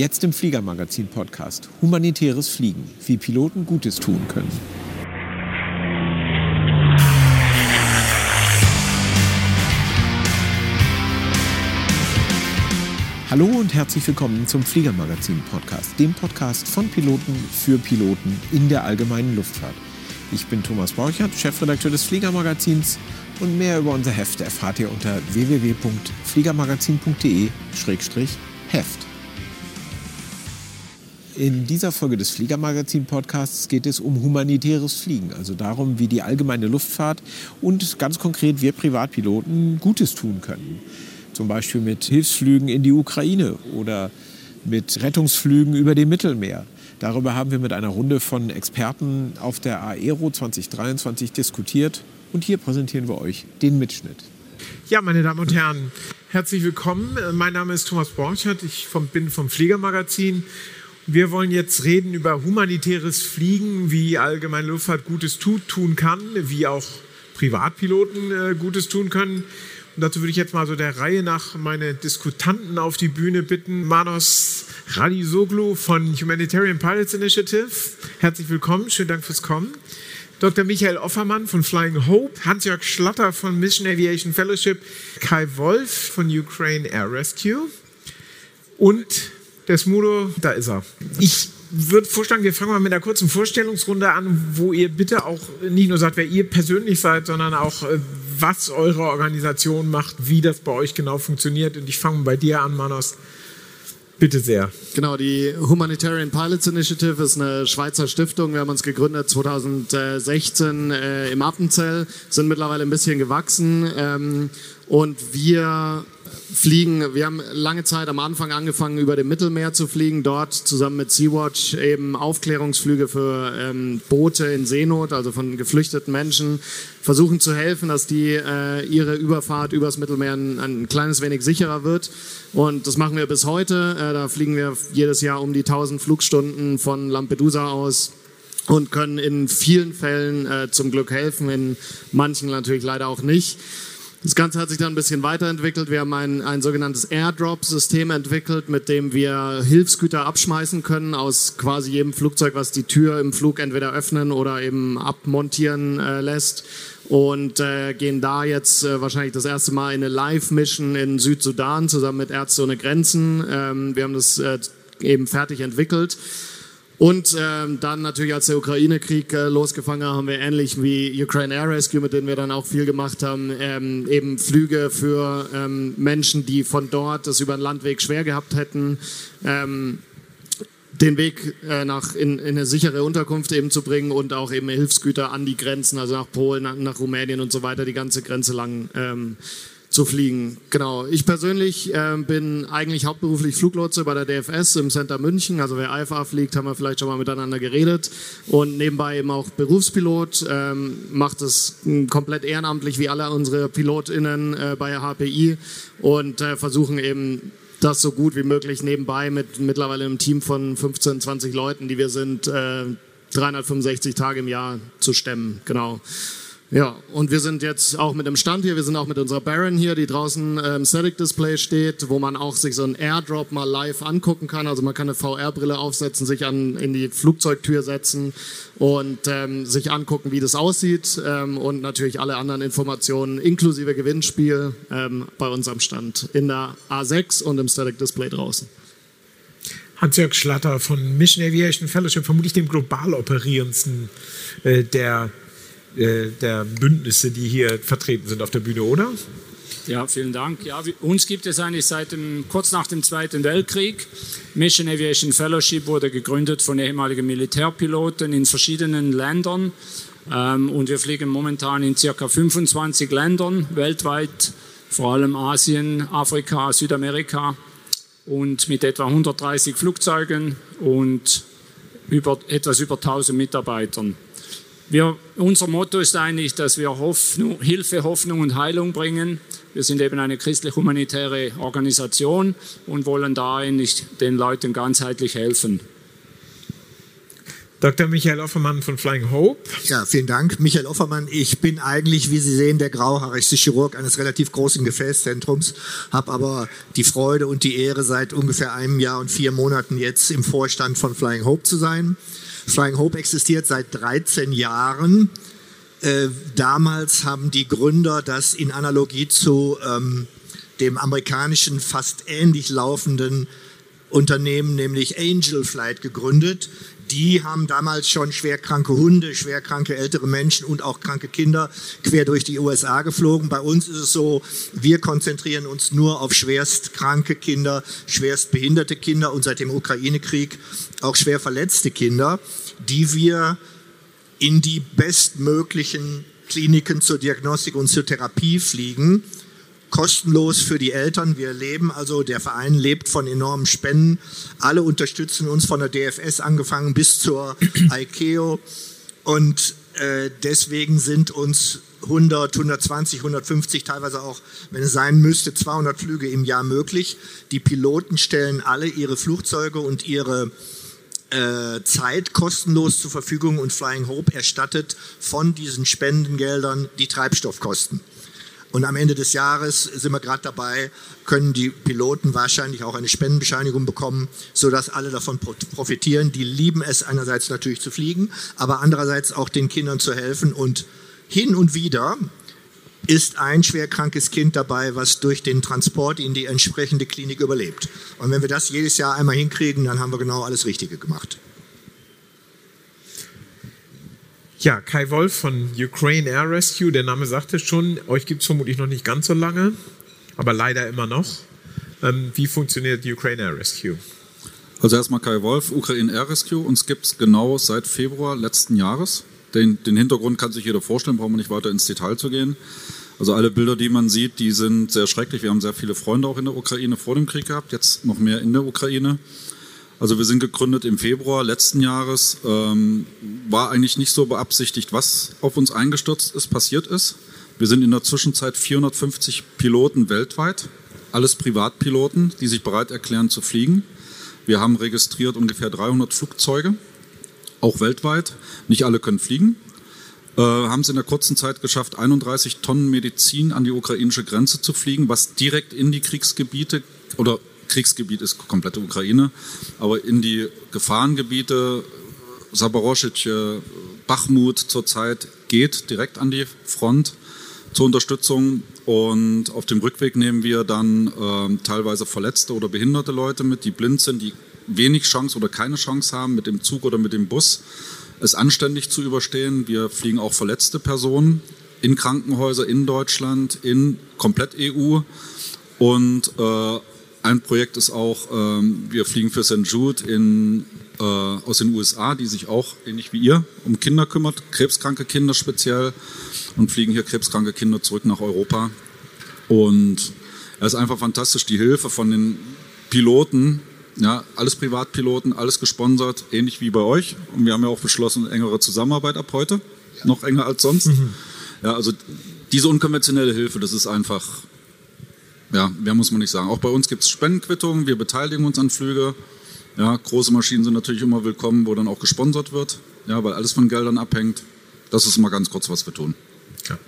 Jetzt im Fliegermagazin Podcast. Humanitäres Fliegen. Wie Piloten Gutes tun können. Hallo und herzlich willkommen zum Fliegermagazin Podcast, dem Podcast von Piloten für Piloten in der allgemeinen Luftfahrt. Ich bin Thomas Borchert, Chefredakteur des Fliegermagazins und mehr über unser Heft erfahrt ihr unter www.fliegermagazin.de-heft. In dieser Folge des Fliegermagazin-Podcasts geht es um humanitäres Fliegen, also darum, wie die allgemeine Luftfahrt und ganz konkret wir Privatpiloten Gutes tun können. Zum Beispiel mit Hilfsflügen in die Ukraine oder mit Rettungsflügen über dem Mittelmeer. Darüber haben wir mit einer Runde von Experten auf der Aero 2023 diskutiert und hier präsentieren wir euch den Mitschnitt. Ja, meine Damen und Herren, herzlich willkommen. Mein Name ist Thomas Borchert, ich bin vom Fliegermagazin. Wir wollen jetzt reden über humanitäres Fliegen, wie allgemeine Luftfahrt Gutes tut, tun kann, wie auch Privatpiloten äh, Gutes tun können. Und dazu würde ich jetzt mal so der Reihe nach meine Diskutanten auf die Bühne bitten. Manos Radisoglu von Humanitarian Pilots Initiative. Herzlich willkommen, schönen Dank fürs Kommen. Dr. Michael Offermann von Flying Hope, Hans-Jörg Schlatter von Mission Aviation Fellowship, Kai Wolf von Ukraine Air Rescue und der Smudo, da ist er. Ich würde vorschlagen, wir fangen mal mit einer kurzen Vorstellungsrunde an, wo ihr bitte auch nicht nur sagt, wer ihr persönlich seid, sondern auch, äh, was eure Organisation macht, wie das bei euch genau funktioniert. Und ich fange bei dir an, Manos. Bitte sehr. Genau, die Humanitarian Pilots Initiative ist eine Schweizer Stiftung. Wir haben uns gegründet 2016 äh, im Appenzell, sind mittlerweile ein bisschen gewachsen ähm, und wir fliegen. Wir haben lange Zeit am Anfang angefangen, über dem Mittelmeer zu fliegen, dort zusammen mit Sea-Watch eben Aufklärungsflüge für ähm, Boote in Seenot, also von geflüchteten Menschen, versuchen zu helfen, dass die äh, ihre Überfahrt übers Mittelmeer ein, ein, kleines wenig sicherer wird. Und das machen wir bis heute. Äh, da fliegen wir jedes Jahr um die 1000 Flugstunden von Lampedusa aus und können in vielen Fällen äh, zum Glück helfen, in manchen natürlich leider auch nicht. Das Ganze hat sich dann ein bisschen weiterentwickelt. Wir haben ein, ein sogenanntes Airdrop-System entwickelt, mit dem wir Hilfsgüter abschmeißen können aus quasi jedem Flugzeug, was die Tür im Flug entweder öffnen oder eben abmontieren äh, lässt. Und äh, gehen da jetzt äh, wahrscheinlich das erste Mal in eine Live-Mission in Südsudan zusammen mit Ärzte ohne Grenzen. Ähm, wir haben das äh, eben fertig entwickelt. Und ähm, dann natürlich, als der Ukraine-Krieg äh, losgefangen hat, haben wir ähnlich wie Ukraine Air Rescue, mit denen wir dann auch viel gemacht haben, ähm, eben Flüge für ähm, Menschen, die von dort das über den Landweg schwer gehabt hätten, ähm, den Weg äh, nach in, in, eine sichere Unterkunft eben zu bringen und auch eben Hilfsgüter an die Grenzen, also nach Polen, nach, Rumänien und so weiter, die ganze Grenze lang ähm, zu fliegen. Genau. Ich persönlich äh, bin eigentlich hauptberuflich Fluglotse bei der DFS im Center München. Also wer IFA fliegt, haben wir vielleicht schon mal miteinander geredet. Und nebenbei eben auch Berufspilot. Ähm, macht es komplett ehrenamtlich wie alle unsere PilotInnen äh, bei HPI und äh, versuchen eben das so gut wie möglich nebenbei mit mittlerweile einem Team von 15, 20 Leuten, die wir sind, 365 äh, Tage im Jahr zu stemmen. Genau. Ja, und wir sind jetzt auch mit dem Stand hier, wir sind auch mit unserer Baron hier, die draußen im ähm, Static Display steht, wo man auch sich so einen Airdrop mal live angucken kann. Also man kann eine VR-Brille aufsetzen, sich an, in die Flugzeugtür setzen und ähm, sich angucken, wie das aussieht ähm, und natürlich alle anderen Informationen inklusive Gewinnspiel ähm, bei uns am Stand in der A6 und im Static Display draußen. Hans-Jörg Schlatter von Mission Aviation Fellowship, vermutlich dem global operierendsten äh, der der Bündnisse, die hier vertreten sind auf der Bühne, oder? Ja, vielen Dank. Ja, uns gibt es eigentlich seit dem, kurz nach dem Zweiten Weltkrieg. Mission Aviation Fellowship wurde gegründet von ehemaligen Militärpiloten in verschiedenen Ländern. Ähm, und wir fliegen momentan in circa 25 Ländern weltweit, vor allem Asien, Afrika, Südamerika und mit etwa 130 Flugzeugen und über, etwas über 1000 Mitarbeitern. Wir, unser Motto ist eigentlich, dass wir Hoffnung, Hilfe, Hoffnung und Heilung bringen. Wir sind eben eine christlich-humanitäre Organisation und wollen da eigentlich den Leuten ganzheitlich helfen. Dr. Michael Offermann von Flying Hope. Ja, vielen Dank. Michael Offermann. Ich bin eigentlich, wie Sie sehen, der grauhaarigste Chirurg eines relativ großen Gefäßzentrums, habe aber die Freude und die Ehre, seit ungefähr einem Jahr und vier Monaten jetzt im Vorstand von Flying Hope zu sein. Flying Hope existiert seit 13 Jahren. Äh, damals haben die Gründer das in Analogie zu ähm, dem amerikanischen fast ähnlich laufenden Unternehmen, nämlich Angel Flight, gegründet die haben damals schon schwerkranke Hunde, schwerkranke ältere Menschen und auch kranke Kinder quer durch die USA geflogen. Bei uns ist es so, wir konzentrieren uns nur auf schwerstkranke Kinder, schwerstbehinderte Kinder und seit dem Ukraine-Krieg auch schwer verletzte Kinder, die wir in die bestmöglichen Kliniken zur Diagnostik und zur Therapie fliegen kostenlos für die Eltern. Wir leben also, der Verein lebt von enormen Spenden. Alle unterstützen uns von der DFS angefangen bis zur ICAO. Und äh, deswegen sind uns 100, 120, 150, teilweise auch, wenn es sein müsste, 200 Flüge im Jahr möglich. Die Piloten stellen alle ihre Flugzeuge und ihre äh, Zeit kostenlos zur Verfügung und Flying Hope erstattet von diesen Spendengeldern die Treibstoffkosten. Und am Ende des Jahres sind wir gerade dabei, können die Piloten wahrscheinlich auch eine Spendenbescheinigung bekommen, sodass alle davon profitieren. Die lieben es einerseits natürlich zu fliegen, aber andererseits auch den Kindern zu helfen. Und hin und wieder ist ein schwerkrankes Kind dabei, was durch den Transport in die entsprechende Klinik überlebt. Und wenn wir das jedes Jahr einmal hinkriegen, dann haben wir genau alles Richtige gemacht. Ja, Kai Wolf von Ukraine Air Rescue, der Name sagte schon, euch gibt es vermutlich noch nicht ganz so lange, aber leider immer noch. Ähm, wie funktioniert Ukraine Air Rescue? Also erstmal Kai Wolf, Ukraine Air Rescue. Uns gibt es genau seit Februar letzten Jahres. Den, den Hintergrund kann sich jeder vorstellen, brauchen wir nicht weiter ins Detail zu gehen. Also alle Bilder, die man sieht, die sind sehr schrecklich. Wir haben sehr viele Freunde auch in der Ukraine vor dem Krieg gehabt, jetzt noch mehr in der Ukraine. Also wir sind gegründet im Februar letzten Jahres. Ähm, war eigentlich nicht so beabsichtigt, was auf uns eingestürzt ist, passiert ist. Wir sind in der Zwischenzeit 450 Piloten weltweit, alles Privatpiloten, die sich bereit erklären zu fliegen. Wir haben registriert ungefähr 300 Flugzeuge, auch weltweit. Nicht alle können fliegen. Äh, haben es in der kurzen Zeit geschafft, 31 Tonnen Medizin an die ukrainische Grenze zu fliegen, was direkt in die Kriegsgebiete oder Kriegsgebiet ist komplette Ukraine, aber in die Gefahrengebiete, Saboroschice, Bachmut zurzeit geht direkt an die Front zur Unterstützung. Und auf dem Rückweg nehmen wir dann äh, teilweise verletzte oder behinderte Leute mit, die blind sind, die wenig Chance oder keine Chance haben, mit dem Zug oder mit dem Bus es anständig zu überstehen. Wir fliegen auch verletzte Personen in Krankenhäuser in Deutschland, in komplett EU und äh, ein Projekt ist auch, ähm, wir fliegen für St. Jude in, äh, aus den USA, die sich auch, ähnlich wie ihr, um Kinder kümmert, krebskranke Kinder speziell, und fliegen hier krebskranke Kinder zurück nach Europa. Und es ist einfach fantastisch, die Hilfe von den Piloten, ja, alles Privatpiloten, alles gesponsert, ähnlich wie bei euch. Und wir haben ja auch beschlossen, engere Zusammenarbeit ab heute, noch enger als sonst. Mhm. Ja, also diese unkonventionelle Hilfe, das ist einfach ja, mehr muss man nicht sagen. Auch bei uns gibt es Spendenquittungen, wir beteiligen uns an Flüge. Ja, große Maschinen sind natürlich immer willkommen, wo dann auch gesponsert wird, ja, weil alles von Geldern abhängt. Das ist mal ganz kurz, was wir tun. Ja.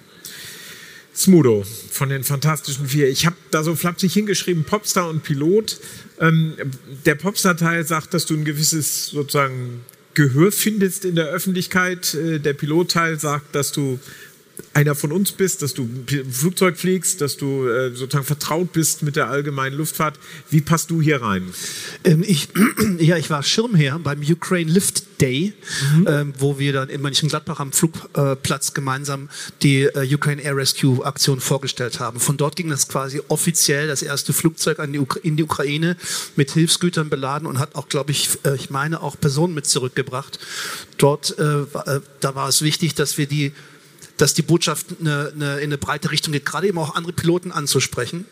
Smudo von den Fantastischen Vier. Ich habe da so flapsig hingeschrieben, Popstar und Pilot. Ähm, der Popstar-Teil sagt, dass du ein gewisses sozusagen Gehör findest in der Öffentlichkeit. Äh, der Pilotteil sagt, dass du einer von uns bist, dass du Flugzeug fliegst, dass du äh, sozusagen vertraut bist mit der allgemeinen Luftfahrt. Wie passt du hier rein? Ähm, ich, ja, ich war Schirmherr beim Ukraine Lift Day, mhm. ähm, wo wir dann in Mönchengladbach am Flugplatz gemeinsam die äh, Ukraine Air Rescue Aktion vorgestellt haben. Von dort ging das quasi offiziell das erste Flugzeug die in die Ukraine mit Hilfsgütern beladen und hat auch, glaube ich, äh, ich meine auch Personen mit zurückgebracht. Dort, äh, äh da war es wichtig, dass wir die dass die Botschaft eine, eine, in eine breite Richtung geht, gerade eben auch andere Piloten anzusprechen.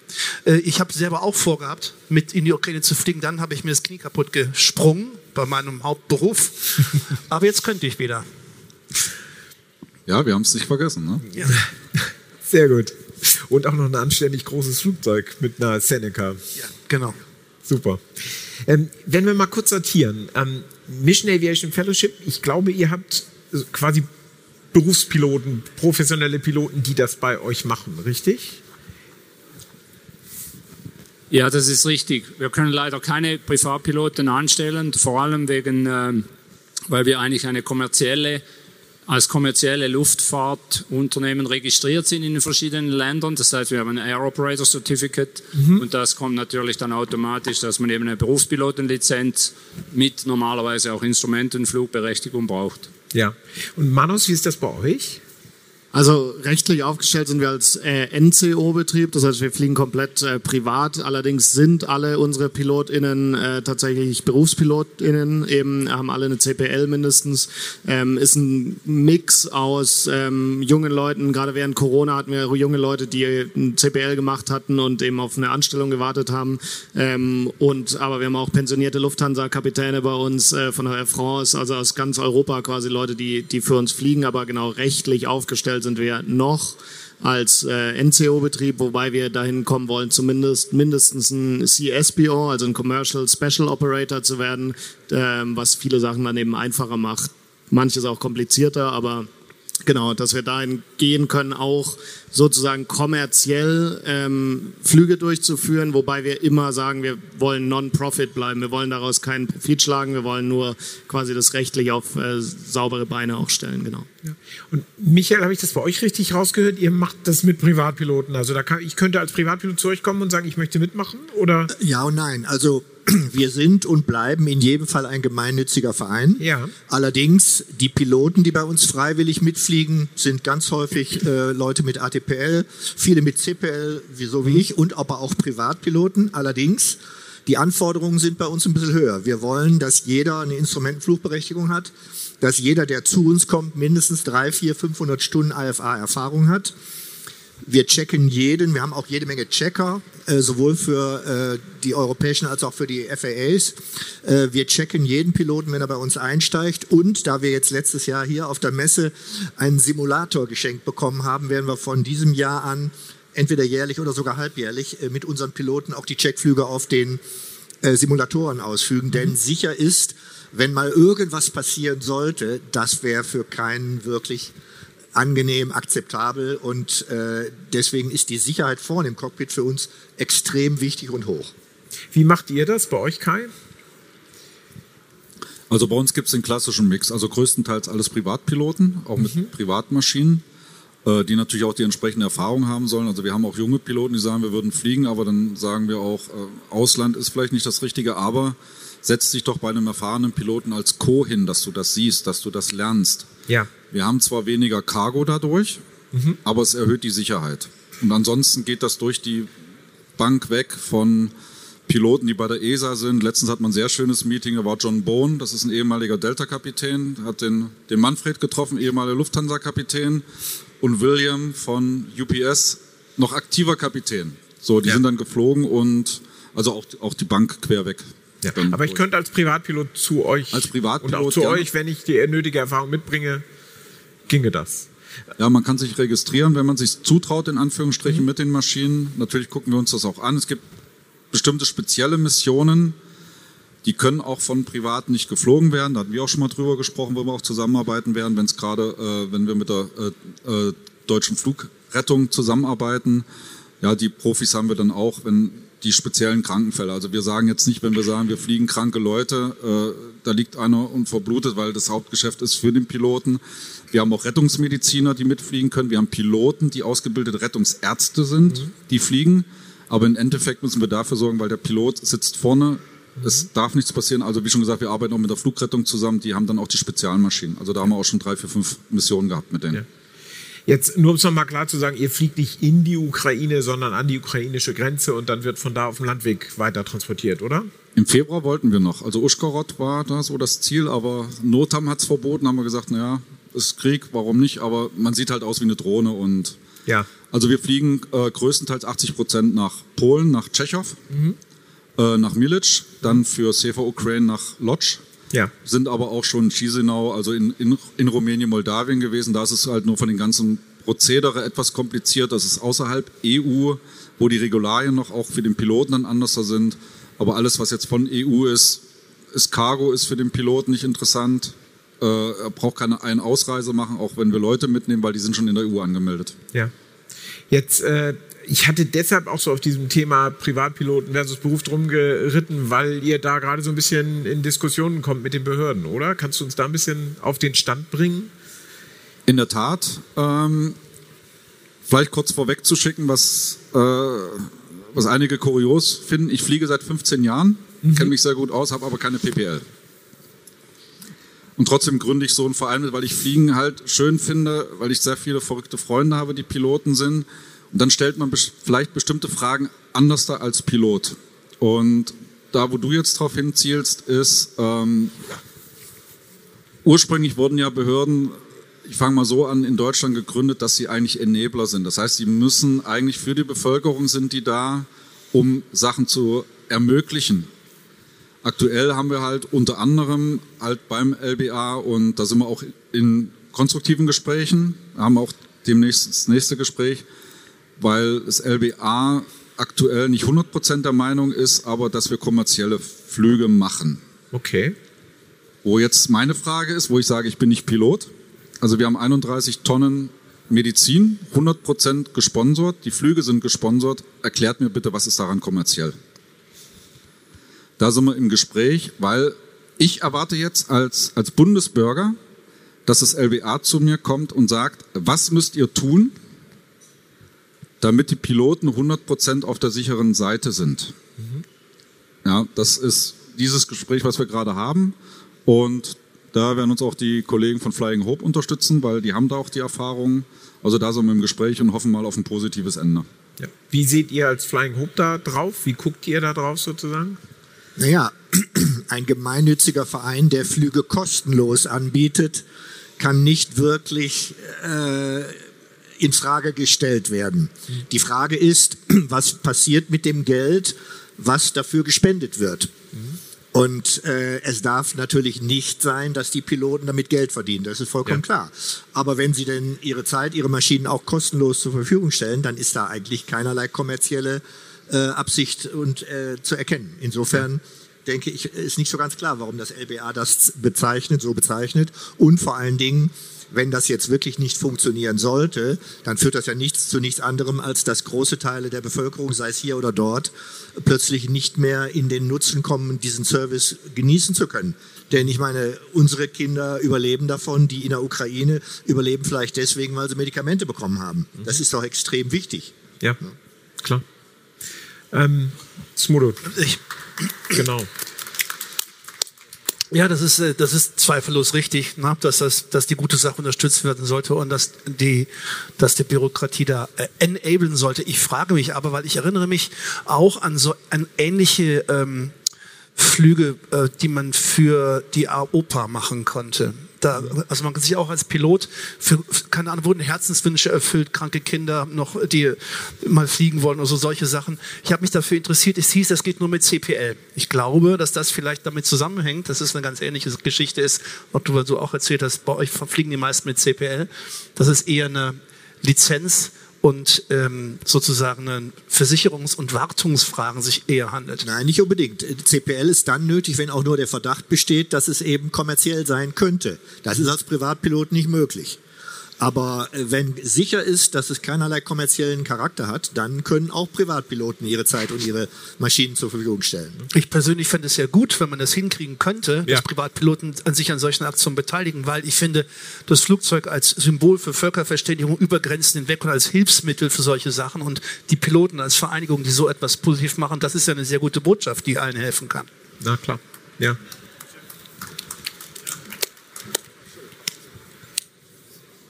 Äh, ich habe selber auch vorgehabt, mit in die Ukraine zu fliegen. Dann habe ich mir das Knie kaputt gesprungen bei meinem Hauptberuf. Aber jetzt könnte ich wieder. Ja, wir haben es nicht vergessen. Ne? Ja. Sehr gut. Und auch noch ein anständig großes Flugzeug mit einer Seneca. Ja, genau. Super. Ähm, wenn wir mal kurz sortieren. Ähm, Mission Aviation Fellowship, ich glaube, ihr habt quasi Berufspiloten, professionelle Piloten, die das bei euch machen, richtig? Ja, das ist richtig. Wir können leider keine Privatpiloten anstellen, vor allem wegen, äh, weil wir eigentlich eine kommerzielle als kommerzielle Luftfahrtunternehmen registriert sind in den verschiedenen Ländern. Das heißt, wir haben ein Air Operator Certificate mhm. und das kommt natürlich dann automatisch, dass man eben eine Berufspilotenlizenz mit normalerweise auch Instrumentenflugberechtigung braucht. Ja. Und Manus, wie ist das bei euch? Also rechtlich aufgestellt sind wir als äh, NCO-Betrieb, das heißt wir fliegen komplett äh, privat. Allerdings sind alle unsere PilotInnen äh, tatsächlich BerufspilotInnen, eben haben alle eine CPL mindestens. Ähm, ist ein Mix aus ähm, jungen Leuten, gerade während Corona hatten wir junge Leute, die ein CPL gemacht hatten und eben auf eine Anstellung gewartet haben. Ähm, und aber wir haben auch pensionierte Lufthansa-Kapitäne bei uns äh, von der Air France, also aus ganz Europa quasi Leute, die, die für uns fliegen, aber genau rechtlich aufgestellt sind wir noch als äh, NCO-Betrieb, wobei wir dahin kommen wollen, zumindest mindestens ein CSPO, also ein Commercial Special Operator zu werden, ähm, was viele Sachen dann eben einfacher macht. Manches auch komplizierter, aber Genau, dass wir dahin gehen können, auch sozusagen kommerziell ähm, Flüge durchzuführen, wobei wir immer sagen, wir wollen Non-Profit bleiben. Wir wollen daraus keinen Profit schlagen, wir wollen nur quasi das rechtlich auf äh, saubere Beine auch stellen, genau. Ja. Und Michael, habe ich das bei euch richtig rausgehört? Ihr macht das mit Privatpiloten. Also da kann, ich könnte als Privatpilot zu euch kommen und sagen, ich möchte mitmachen, oder? Ja und nein. Also wir sind und bleiben in jedem Fall ein gemeinnütziger Verein. Ja. Allerdings, die Piloten, die bei uns freiwillig mitfliegen, sind ganz häufig äh, Leute mit ATPL, viele mit CPL, wie, so wie ich, und aber auch Privatpiloten. Allerdings, die Anforderungen sind bei uns ein bisschen höher. Wir wollen, dass jeder eine Instrumentenflugberechtigung hat, dass jeder, der zu uns kommt, mindestens drei, vier, 500 Stunden AFA-Erfahrung hat wir checken jeden, wir haben auch jede Menge Checker, äh, sowohl für äh, die europäischen als auch für die FAAs. Äh, wir checken jeden Piloten, wenn er bei uns einsteigt. Und da wir jetzt letztes Jahr hier auf der Messe einen Simulator geschenkt bekommen haben, werden wir von diesem Jahr an entweder jährlich oder sogar halbjährlich äh, mit unseren Piloten auch die Checkflüge auf den äh, Simulatoren ausfügen. Mhm. Denn sicher ist, wenn mal irgendwas passieren sollte, das wäre für keinen wirklich angenehm, akzeptabel und äh, deswegen ist die Sicherheit vorne im Cockpit für uns extrem wichtig und hoch. Wie macht ihr das bei euch, Kai? Also bei uns gibt es den klassischen Mix, also größtenteils alles Privatpiloten, auch mit mhm. Privatmaschinen, äh, die natürlich auch die entsprechende Erfahrung haben sollen. Also wir haben auch junge Piloten, die sagen, wir würden fliegen, aber dann sagen wir auch, äh, Ausland ist vielleicht nicht das Richtige, aber setz dich doch bei einem erfahrenen Piloten als Co hin, dass du das siehst, dass du das lernst. Ja. Wir haben zwar weniger Cargo dadurch, mhm. aber es erhöht die Sicherheit. Und ansonsten geht das durch die Bank weg von Piloten, die bei der ESA sind. Letztens hat man ein sehr schönes Meeting, da war John Bone, das ist ein ehemaliger Delta-Kapitän, hat den, den Manfred getroffen, ehemaliger Lufthansa-Kapitän und William von UPS, noch aktiver Kapitän. So, die ja. sind dann geflogen und also auch, auch die Bank quer weg. Ja. Aber ich könnte als Privatpilot zu euch als Privatpilot, und auch zu ja. euch, wenn ich die nötige Erfahrung mitbringe, ginge das. Ja, man kann sich registrieren, wenn man sich zutraut, in Anführungsstrichen, mhm. mit den Maschinen. Natürlich gucken wir uns das auch an. Es gibt bestimmte spezielle Missionen, die können auch von Privaten nicht geflogen werden. Da hatten wir auch schon mal drüber gesprochen, wo wir auch zusammenarbeiten werden, wenn es gerade, äh, wenn wir mit der äh, äh, deutschen Flugrettung zusammenarbeiten. Ja, die Profis haben wir dann auch, wenn die speziellen Krankenfälle. Also wir sagen jetzt nicht, wenn wir sagen, wir fliegen kranke Leute, äh, da liegt einer und verblutet, weil das Hauptgeschäft ist für den Piloten. Wir haben auch Rettungsmediziner, die mitfliegen können. Wir haben Piloten, die ausgebildete Rettungsärzte sind, mhm. die fliegen. Aber im Endeffekt müssen wir dafür sorgen, weil der Pilot sitzt vorne. Mhm. Es darf nichts passieren. Also wie schon gesagt, wir arbeiten auch mit der Flugrettung zusammen. Die haben dann auch die Spezialmaschinen. Also da haben wir auch schon drei, vier, fünf Missionen gehabt mit denen. Ja. Jetzt nur um es nochmal klar zu sagen, ihr fliegt nicht in die Ukraine, sondern an die ukrainische Grenze und dann wird von da auf dem Landweg weiter transportiert, oder? Im Februar wollten wir noch. Also Uschkorod war da so das Ziel, aber Notam hat es verboten, haben wir gesagt, naja, ist Krieg, warum nicht? Aber man sieht halt aus wie eine Drohne und ja. Also wir fliegen äh, größtenteils 80 Prozent nach Polen, nach Tschechow, mhm. äh, nach Milic, dann für CV Ukraine nach Lodz ja. Sind aber auch schon Chisinau, also in, in, in Rumänien, Moldawien gewesen. Da ist es halt nur von den ganzen Prozedere etwas kompliziert. Das ist außerhalb EU, wo die Regularien noch auch für den Piloten dann anders sind. Aber alles, was jetzt von EU ist, ist Cargo ist für den Piloten nicht interessant. Äh, er braucht keine eine Ausreise machen, auch wenn wir Leute mitnehmen, weil die sind schon in der EU angemeldet. Ja. Jetzt, äh, ich hatte deshalb auch so auf diesem Thema Privatpiloten versus Beruf drum geritten, weil ihr da gerade so ein bisschen in Diskussionen kommt mit den Behörden, oder? Kannst du uns da ein bisschen auf den Stand bringen? In der Tat. Ähm, vielleicht kurz vorweg zu schicken, was, äh, was einige kurios finden. Ich fliege seit 15 Jahren, mhm. kenne mich sehr gut aus, habe aber keine PPL. Und trotzdem gründe ich so einen Verein, weil ich Fliegen halt schön finde, weil ich sehr viele verrückte Freunde habe, die Piloten sind. Und dann stellt man vielleicht bestimmte Fragen anders da als Pilot. Und da, wo du jetzt drauf hinzielst, ist, ähm, ursprünglich wurden ja Behörden, ich fange mal so an, in Deutschland gegründet, dass sie eigentlich Enabler sind. Das heißt, sie müssen eigentlich für die Bevölkerung sind die da, um Sachen zu ermöglichen. Aktuell haben wir halt unter anderem halt beim LBA und da sind wir auch in konstruktiven Gesprächen, haben auch demnächst das nächste Gespräch, weil das LBA aktuell nicht 100% der Meinung ist, aber dass wir kommerzielle Flüge machen. Okay. Wo jetzt meine Frage ist, wo ich sage, ich bin nicht Pilot. Also wir haben 31 Tonnen Medizin, 100% gesponsert. Die Flüge sind gesponsert. Erklärt mir bitte, was ist daran kommerziell? Da sind wir im Gespräch, weil ich erwarte jetzt als, als Bundesbürger, dass das LBA zu mir kommt und sagt, was müsst ihr tun, damit die Piloten 100% auf der sicheren Seite sind. Mhm. Ja, das ist dieses Gespräch, was wir gerade haben. Und da werden uns auch die Kollegen von Flying Hope unterstützen, weil die haben da auch die Erfahrung. Also da sind wir im Gespräch und hoffen mal auf ein positives Ende. Ja. Wie seht ihr als Flying Hope da drauf? Wie guckt ihr da drauf sozusagen? Naja, ein gemeinnütziger Verein, der Flüge kostenlos anbietet, kann nicht wirklich äh, in Frage gestellt werden. Die Frage ist, was passiert mit dem Geld, was dafür gespendet wird. Und äh, es darf natürlich nicht sein, dass die Piloten damit Geld verdienen. Das ist vollkommen ja. klar. Aber wenn sie denn ihre Zeit, ihre Maschinen auch kostenlos zur Verfügung stellen, dann ist da eigentlich keinerlei kommerzielle äh, Absicht und äh, zu erkennen. Insofern denke ich, ist nicht so ganz klar, warum das LBA das bezeichnet, so bezeichnet. Und vor allen Dingen, wenn das jetzt wirklich nicht funktionieren sollte, dann führt das ja nichts zu nichts anderem, als dass große Teile der Bevölkerung, sei es hier oder dort, plötzlich nicht mehr in den Nutzen kommen, diesen Service genießen zu können. Denn ich meine, unsere Kinder überleben davon, die in der Ukraine überleben vielleicht deswegen, weil sie Medikamente bekommen haben. Das ist doch extrem wichtig. Ja, klar. Ähm, Smudo. Ich. Genau. Ja, das ist, äh, das ist zweifellos richtig, ne? dass, das, dass die gute Sache unterstützt werden sollte und dass die, dass die Bürokratie da äh, enablen sollte. Ich frage mich aber, weil ich erinnere mich auch an so an ähnliche ähm, Flüge, äh, die man für die AOPA machen konnte. Da, also man kann sich auch als Pilot für, keine Ahnung, wurden Herzenswünsche erfüllt, kranke Kinder noch, die mal fliegen wollen oder so solche Sachen. Ich habe mich dafür interessiert. Es hieß, das geht nur mit CPL. Ich glaube, dass das vielleicht damit zusammenhängt, dass es eine ganz ähnliche Geschichte ist, was du so auch erzählt hast. Bei euch fliegen die meisten mit CPL. Das ist eher eine Lizenz und ähm, sozusagen Versicherungs- und Wartungsfragen sich eher handelt. Nein, nicht unbedingt. CPL ist dann nötig, wenn auch nur der Verdacht besteht, dass es eben kommerziell sein könnte. Das ist als Privatpilot nicht möglich. Aber äh, wenn sicher ist, dass es keinerlei kommerziellen Charakter hat, dann können auch Privatpiloten ihre Zeit und ihre Maschinen zur Verfügung stellen. Ich persönlich fände es sehr gut, wenn man das hinkriegen könnte, ja. dass Privatpiloten an sich an solchen Aktionen beteiligen, weil ich finde, das Flugzeug als Symbol für Völkerverständigung über Grenzen hinweg und als Hilfsmittel für solche Sachen und die Piloten als Vereinigung, die so etwas positiv machen, das ist ja eine sehr gute Botschaft, die allen helfen kann. Na klar, ja.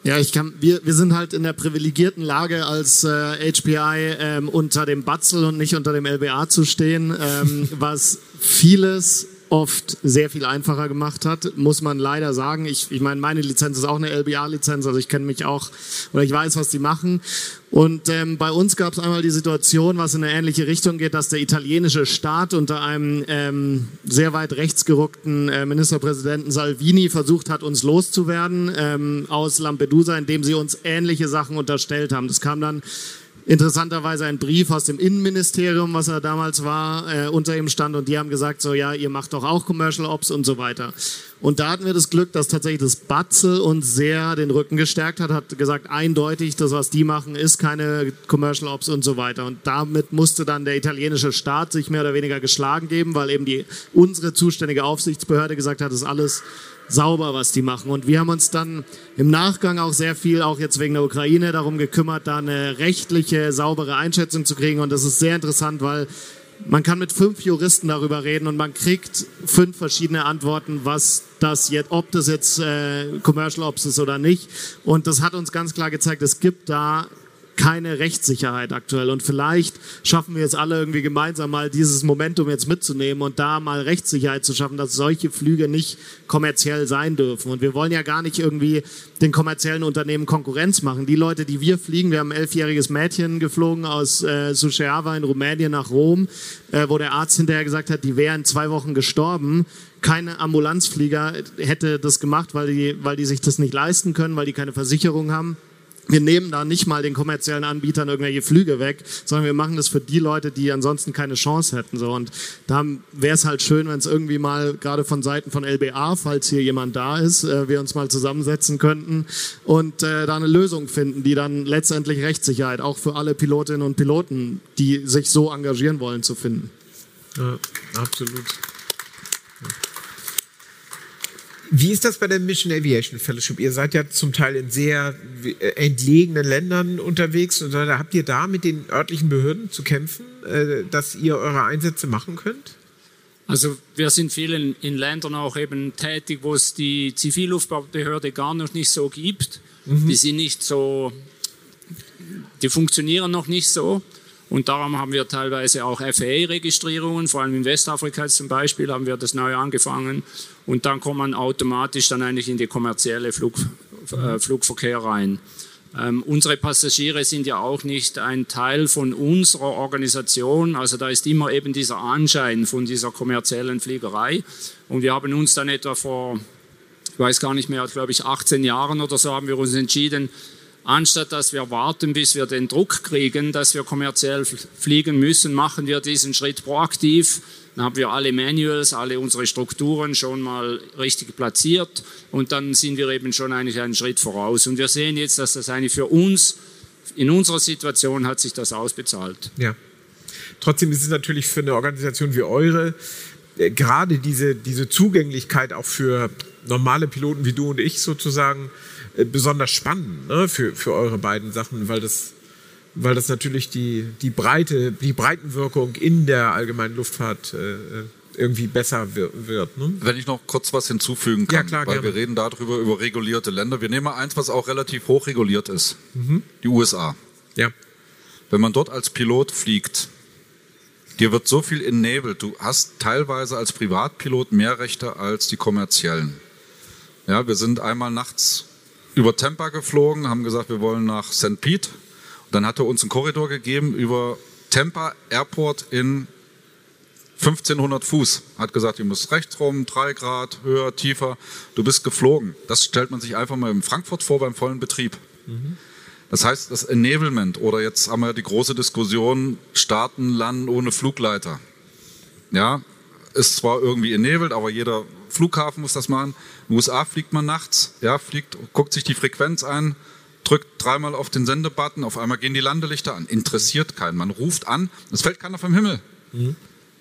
Ja, ich kann, wir, wir sind halt in der privilegierten Lage, als äh, HPI ähm, unter dem Batzel und nicht unter dem LBA zu stehen, ähm, was vieles oft sehr viel einfacher gemacht hat, muss man leider sagen. Ich, ich meine, meine Lizenz ist auch eine LBA-Lizenz, also ich kenne mich auch oder ich weiß, was die machen. Und ähm, bei uns gab es einmal die Situation, was in eine ähnliche Richtung geht, dass der italienische Staat unter einem ähm, sehr weit rechts gerückten äh, Ministerpräsidenten Salvini versucht hat, uns loszuwerden ähm, aus Lampedusa, indem sie uns ähnliche Sachen unterstellt haben. Das kam dann interessanterweise ein Brief aus dem Innenministerium, was er damals war, äh, unter ihm stand und die haben gesagt, so ja, ihr macht doch auch Commercial Ops und so weiter. Und da hatten wir das Glück, dass tatsächlich das Batzel uns sehr den Rücken gestärkt hat, hat gesagt, eindeutig, das, was die machen, ist keine Commercial Ops und so weiter. Und damit musste dann der italienische Staat sich mehr oder weniger geschlagen geben, weil eben die unsere zuständige Aufsichtsbehörde gesagt hat, das ist alles sauber, was die machen. Und wir haben uns dann im Nachgang auch sehr viel, auch jetzt wegen der Ukraine, darum gekümmert, da eine rechtliche, saubere Einschätzung zu kriegen. Und das ist sehr interessant, weil man kann mit fünf Juristen darüber reden und man kriegt fünf verschiedene Antworten, was das jetzt, ob das jetzt äh, Commercial Ops ist oder nicht. Und das hat uns ganz klar gezeigt, es gibt da keine Rechtssicherheit aktuell. Und vielleicht schaffen wir es alle irgendwie gemeinsam mal dieses Momentum jetzt mitzunehmen und da mal Rechtssicherheit zu schaffen, dass solche Flüge nicht kommerziell sein dürfen. Und wir wollen ja gar nicht irgendwie den kommerziellen Unternehmen Konkurrenz machen. Die Leute, die wir fliegen, wir haben ein elfjähriges Mädchen geflogen aus äh, Suceava in Rumänien nach Rom, äh, wo der Arzt hinterher gesagt hat, die wären zwei Wochen gestorben keine Ambulanzflieger hätte das gemacht, weil die, weil die sich das nicht leisten können, weil die keine Versicherung haben wir nehmen da nicht mal den kommerziellen Anbietern irgendwelche Flüge weg, sondern wir machen das für die Leute, die ansonsten keine Chance hätten. So. Und da wäre es halt schön, wenn es irgendwie mal gerade von Seiten von LBA, falls hier jemand da ist, äh, wir uns mal zusammensetzen könnten und äh, da eine Lösung finden, die dann letztendlich Rechtssicherheit auch für alle Pilotinnen und Piloten, die sich so engagieren wollen, zu finden. Ja, absolut. Wie ist das bei der Mission Aviation Fellowship? Ihr seid ja zum Teil in sehr äh, entlegenen Ländern unterwegs. Und da habt ihr da mit den örtlichen Behörden zu kämpfen, äh, dass ihr eure Einsätze machen könnt? Also wir sind vielen in Ländern auch eben tätig, wo es die Zivilluftfahrtbehörde gar noch nicht so gibt. Mhm. Die sind nicht so, die funktionieren noch nicht so. Und darum haben wir teilweise auch FAA-Registrierungen, vor allem in Westafrika zum Beispiel haben wir das neu angefangen. Und dann kommt man automatisch dann eigentlich in die kommerzielle Flug, äh, Flugverkehr rein. Ähm, unsere Passagiere sind ja auch nicht ein Teil von unserer Organisation, also da ist immer eben dieser Anschein von dieser kommerziellen Fliegerei. Und wir haben uns dann etwa vor, ich weiß gar nicht mehr, glaube ich 18 Jahren oder so, haben wir uns entschieden, Anstatt dass wir warten, bis wir den Druck kriegen, dass wir kommerziell fliegen müssen, machen wir diesen Schritt proaktiv. Dann haben wir alle Manuals, alle unsere Strukturen schon mal richtig platziert und dann sind wir eben schon eigentlich einen Schritt voraus. Und wir sehen jetzt, dass das eigentlich für uns, in unserer Situation hat sich das ausbezahlt. Ja. Trotzdem ist es natürlich für eine Organisation wie eure äh, gerade diese, diese Zugänglichkeit auch für normale Piloten wie du und ich sozusagen äh, besonders spannend ne, für, für eure beiden Sachen, weil das, weil das natürlich die, die Breite, die Breitenwirkung in der allgemeinen Luftfahrt äh, irgendwie besser wird. Ne? Wenn ich noch kurz was hinzufügen kann, ja, klar, weil gerne. wir reden darüber über regulierte Länder. Wir nehmen mal eins, was auch relativ hoch reguliert ist. Mhm. Die USA. Ja. Wenn man dort als Pilot fliegt, dir wird so viel enabled. Du hast teilweise als Privatpilot mehr Rechte als die kommerziellen. Ja, wir sind einmal nachts über Tampa geflogen, haben gesagt, wir wollen nach St. Pete. Und dann hat er uns einen Korridor gegeben über Tampa Airport in 1500 Fuß. Hat gesagt, ihr müsst rechts rum, drei Grad, höher, tiefer. Du bist geflogen. Das stellt man sich einfach mal in Frankfurt vor beim vollen Betrieb. Mhm. Das heißt, das Enablement oder jetzt haben wir die große Diskussion, Staaten, Landen ohne Flugleiter. Ja, ist zwar irgendwie enabled, aber jeder Flughafen muss das machen. In den USA fliegt man nachts, ja, fliegt, guckt sich die Frequenz an, drückt dreimal auf den Sendebutton, auf einmal gehen die Landelichter an. Interessiert keinen. Man ruft an, es fällt keiner vom Himmel. Mhm.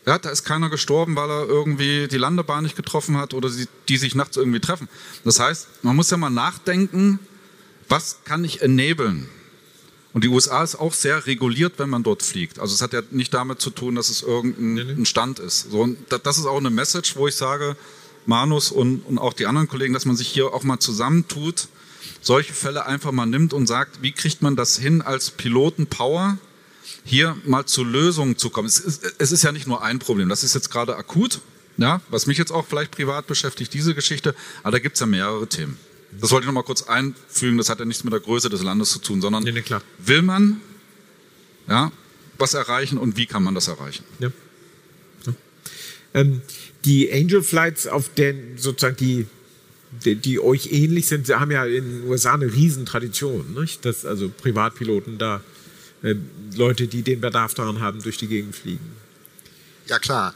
Ja, da ist keiner gestorben, weil er irgendwie die Landebahn nicht getroffen hat oder die, die sich nachts irgendwie treffen. Das heißt, man muss ja mal nachdenken, was kann ich enablen? Und die USA ist auch sehr reguliert, wenn man dort fliegt. Also es hat ja nicht damit zu tun, dass es irgendein Stand ist. So, und das ist auch eine Message, wo ich sage, Manus und, und auch die anderen Kollegen, dass man sich hier auch mal zusammentut, solche Fälle einfach mal nimmt und sagt, wie kriegt man das hin als Piloten-Power, hier mal zu Lösungen zu kommen. Es ist, es ist ja nicht nur ein Problem, das ist jetzt gerade akut, ja, was mich jetzt auch vielleicht privat beschäftigt, diese Geschichte, aber da gibt es ja mehrere Themen. Das wollte ich noch mal kurz einfügen, das hat ja nichts mit der Größe des Landes zu tun, sondern nee, nee, will man ja, was erreichen und wie kann man das erreichen? Ja. Ähm, die Angel Flights, auf den sozusagen die, die, die, euch ähnlich sind, sie haben ja in den USA eine Riesentradition, nicht? dass also Privatpiloten da äh, Leute, die den Bedarf daran haben, durch die Gegend fliegen. Ja klar.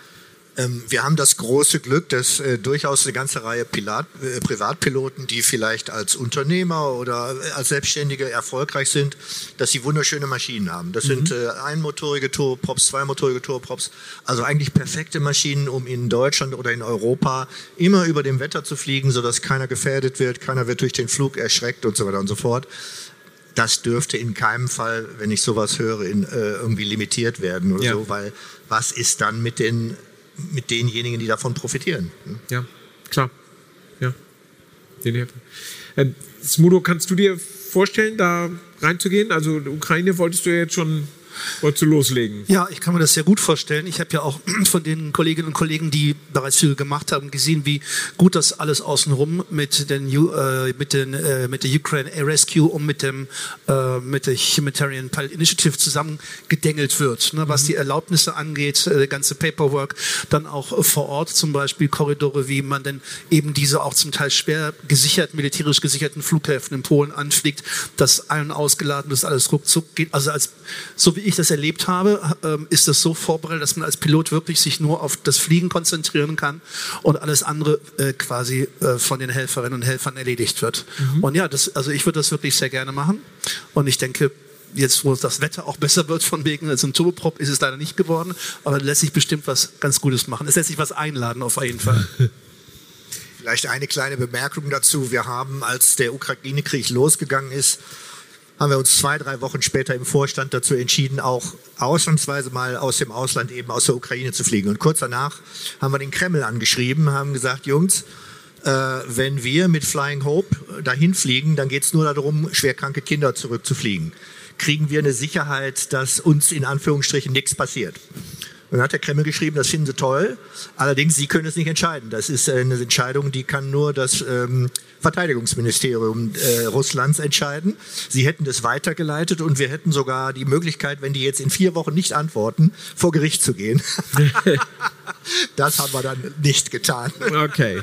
Ähm, wir haben das große Glück, dass äh, durchaus eine ganze Reihe Pilat, äh, Privatpiloten, die vielleicht als Unternehmer oder äh, als Selbstständige erfolgreich sind, dass sie wunderschöne Maschinen haben. Das mhm. sind äh, einmotorige Turboprops, zweimotorige Turboprops, also eigentlich perfekte Maschinen, um in Deutschland oder in Europa immer über dem Wetter zu fliegen, sodass keiner gefährdet wird, keiner wird durch den Flug erschreckt und so weiter und so fort das dürfte in keinem Fall, wenn ich sowas höre, in, äh, irgendwie limitiert werden oder ja. so, weil was ist dann mit den mit denjenigen, die davon profitieren. Ja, klar. Ja. Äh, Smudo, kannst du dir vorstellen, da reinzugehen? Also Ukraine wolltest du ja jetzt schon Wolltest du loslegen? Ja, ich kann mir das sehr gut vorstellen. Ich habe ja auch von den Kolleginnen und Kollegen, die bereits viel gemacht haben, gesehen, wie gut das alles außenrum mit, den, äh, mit, den, äh, mit der Ukraine Air Rescue und mit, dem, äh, mit der Humanitarian Pilot Initiative zusammengedengelt wird. Ne, was mhm. die Erlaubnisse angeht, äh, ganze Paperwork, dann auch vor Ort zum Beispiel Korridore, wie man denn eben diese auch zum Teil schwer gesichert, militärisch gesicherten Flughäfen in Polen anfliegt, dass ein ausgeladen ist, alles ruckzuck geht. Also als, so wie ich das erlebt habe, ähm, ist das so vorbereitet, dass man als Pilot wirklich sich nur auf das Fliegen konzentrieren kann und alles andere äh, quasi äh, von den Helferinnen und Helfern erledigt wird. Mhm. Und ja, das, also ich würde das wirklich sehr gerne machen. Und ich denke, jetzt, wo das Wetter auch besser wird von wegen, als ein Turboprop ist es leider nicht geworden, aber lässt sich bestimmt was ganz Gutes machen. Es lässt sich was einladen auf jeden Fall. Vielleicht eine kleine Bemerkung dazu. Wir haben, als der Ukraine-Krieg losgegangen ist, haben wir uns zwei, drei Wochen später im Vorstand dazu entschieden, auch ausnahmsweise mal aus dem Ausland, eben aus der Ukraine zu fliegen. Und kurz danach haben wir den Kreml angeschrieben, haben gesagt, Jungs, äh, wenn wir mit Flying Hope dahin fliegen, dann geht es nur darum, schwerkranke Kinder zurückzufliegen. Kriegen wir eine Sicherheit, dass uns in Anführungsstrichen nichts passiert? Und dann hat der Kreml geschrieben, das finden sie toll. Allerdings, sie können es nicht entscheiden. Das ist eine Entscheidung, die kann nur das ähm, Verteidigungsministerium äh, Russlands entscheiden. Sie hätten das weitergeleitet und wir hätten sogar die Möglichkeit, wenn die jetzt in vier Wochen nicht antworten, vor Gericht zu gehen. das haben wir dann nicht getan. Okay.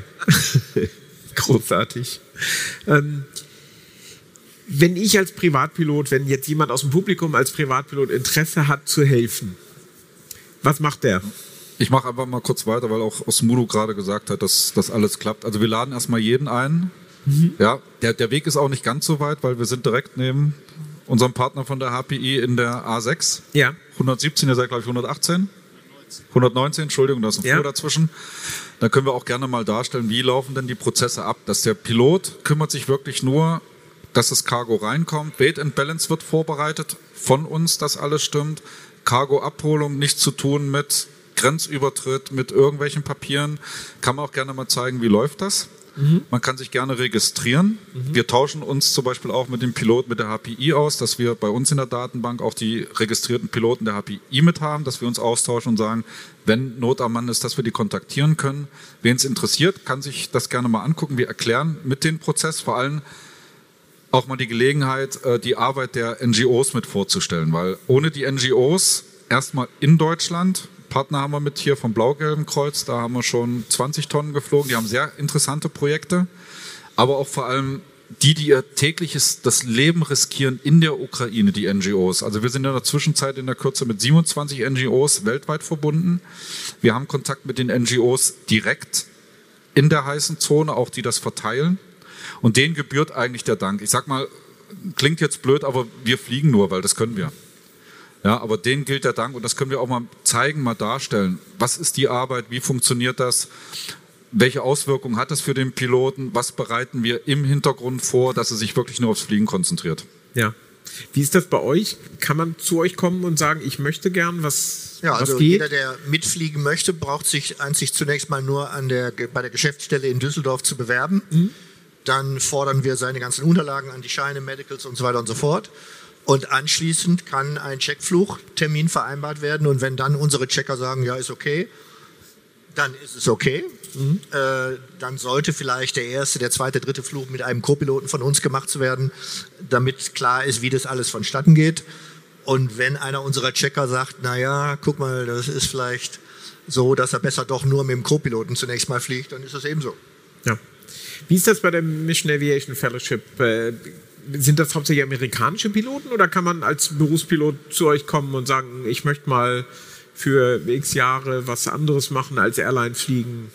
Großartig. Ähm, wenn ich als Privatpilot, wenn jetzt jemand aus dem Publikum als Privatpilot Interesse hat zu helfen, was macht der? Ich mache einfach mal kurz weiter, weil auch Osmudo gerade gesagt hat, dass das alles klappt. Also wir laden erstmal jeden ein. Mhm. Ja, der, der Weg ist auch nicht ganz so weit, weil wir sind direkt neben unserem Partner von der HPI in der A6. Ja. 117, ihr seid glaube ich 118. 119, Entschuldigung, da ist ein ja. dazwischen. Da können wir auch gerne mal darstellen, wie laufen denn die Prozesse ab. Dass der Pilot kümmert sich wirklich nur, dass das Cargo reinkommt. Weight and Balance wird vorbereitet von uns, dass alles stimmt. Cargo-Abholung nichts zu tun mit Grenzübertritt, mit irgendwelchen Papieren. Kann man auch gerne mal zeigen, wie läuft das. Mhm. Man kann sich gerne registrieren. Mhm. Wir tauschen uns zum Beispiel auch mit dem Pilot mit der HPI aus, dass wir bei uns in der Datenbank auch die registrierten Piloten der HPI mit haben, dass wir uns austauschen und sagen, wenn Not am Mann ist, dass wir die kontaktieren können. Wen es interessiert, kann sich das gerne mal angucken. Wir erklären mit dem Prozess vor allem, auch mal die Gelegenheit, äh, die Arbeit der NGOs mit vorzustellen, weil ohne die NGOs erstmal in Deutschland, Partner haben wir mit hier vom Blau-Gelben Kreuz, da haben wir schon 20 Tonnen geflogen, die haben sehr interessante Projekte, aber auch vor allem die, die ihr tägliches das Leben riskieren in der Ukraine, die NGOs. Also wir sind in der Zwischenzeit in der Kürze mit 27 NGOs weltweit verbunden. Wir haben Kontakt mit den NGOs direkt in der heißen Zone, auch die das verteilen. Und denen gebührt eigentlich der Dank. Ich sag mal, klingt jetzt blöd, aber wir fliegen nur, weil das können wir. Ja, aber denen gilt der Dank und das können wir auch mal zeigen, mal darstellen. Was ist die Arbeit? Wie funktioniert das? Welche Auswirkungen hat das für den Piloten? Was bereiten wir im Hintergrund vor, dass er sich wirklich nur aufs Fliegen konzentriert? Ja. Wie ist das bei euch? Kann man zu euch kommen und sagen, ich möchte gern, was, ja, was also geht? jeder, der mitfliegen möchte, braucht sich einzig zunächst mal nur an der, bei der Geschäftsstelle in Düsseldorf zu bewerben. Mhm. Dann fordern wir seine ganzen Unterlagen an die Scheine, Medicals und so weiter und so fort. Und anschließend kann ein Checkflugtermin vereinbart werden. Und wenn dann unsere Checker sagen, ja, ist okay, dann ist es okay. Mhm. Äh, dann sollte vielleicht der erste, der zweite, dritte Flug mit einem Co-Piloten von uns gemacht werden, damit klar ist, wie das alles vonstatten geht. Und wenn einer unserer Checker sagt, naja, guck mal, das ist vielleicht so, dass er besser doch nur mit dem Co-Piloten zunächst mal fliegt, dann ist das ebenso. Ja. Wie ist das bei der Mission Aviation Fellowship? Äh, sind das hauptsächlich amerikanische Piloten oder kann man als Berufspilot zu euch kommen und sagen, ich möchte mal für x Jahre was anderes machen als Airline fliegen?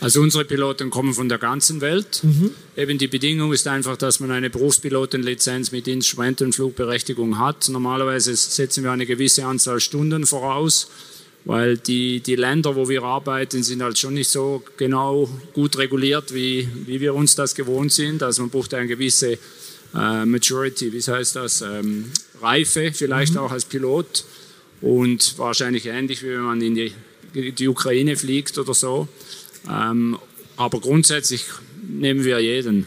Also unsere Piloten kommen von der ganzen Welt. Mhm. Eben die Bedingung ist einfach, dass man eine Berufspilotenlizenz mit Instrumentenflugberechtigung hat. Normalerweise setzen wir eine gewisse Anzahl Stunden voraus, weil die, die Länder, wo wir arbeiten, sind halt schon nicht so genau gut reguliert, wie, wie wir uns das gewohnt sind. Also man braucht eine gewisse äh, Maturity, wie heißt das, ähm, Reife vielleicht mhm. auch als Pilot und wahrscheinlich ähnlich, wie wenn man in die, die Ukraine fliegt oder so. Ähm, aber grundsätzlich nehmen wir jeden.